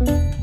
Bye.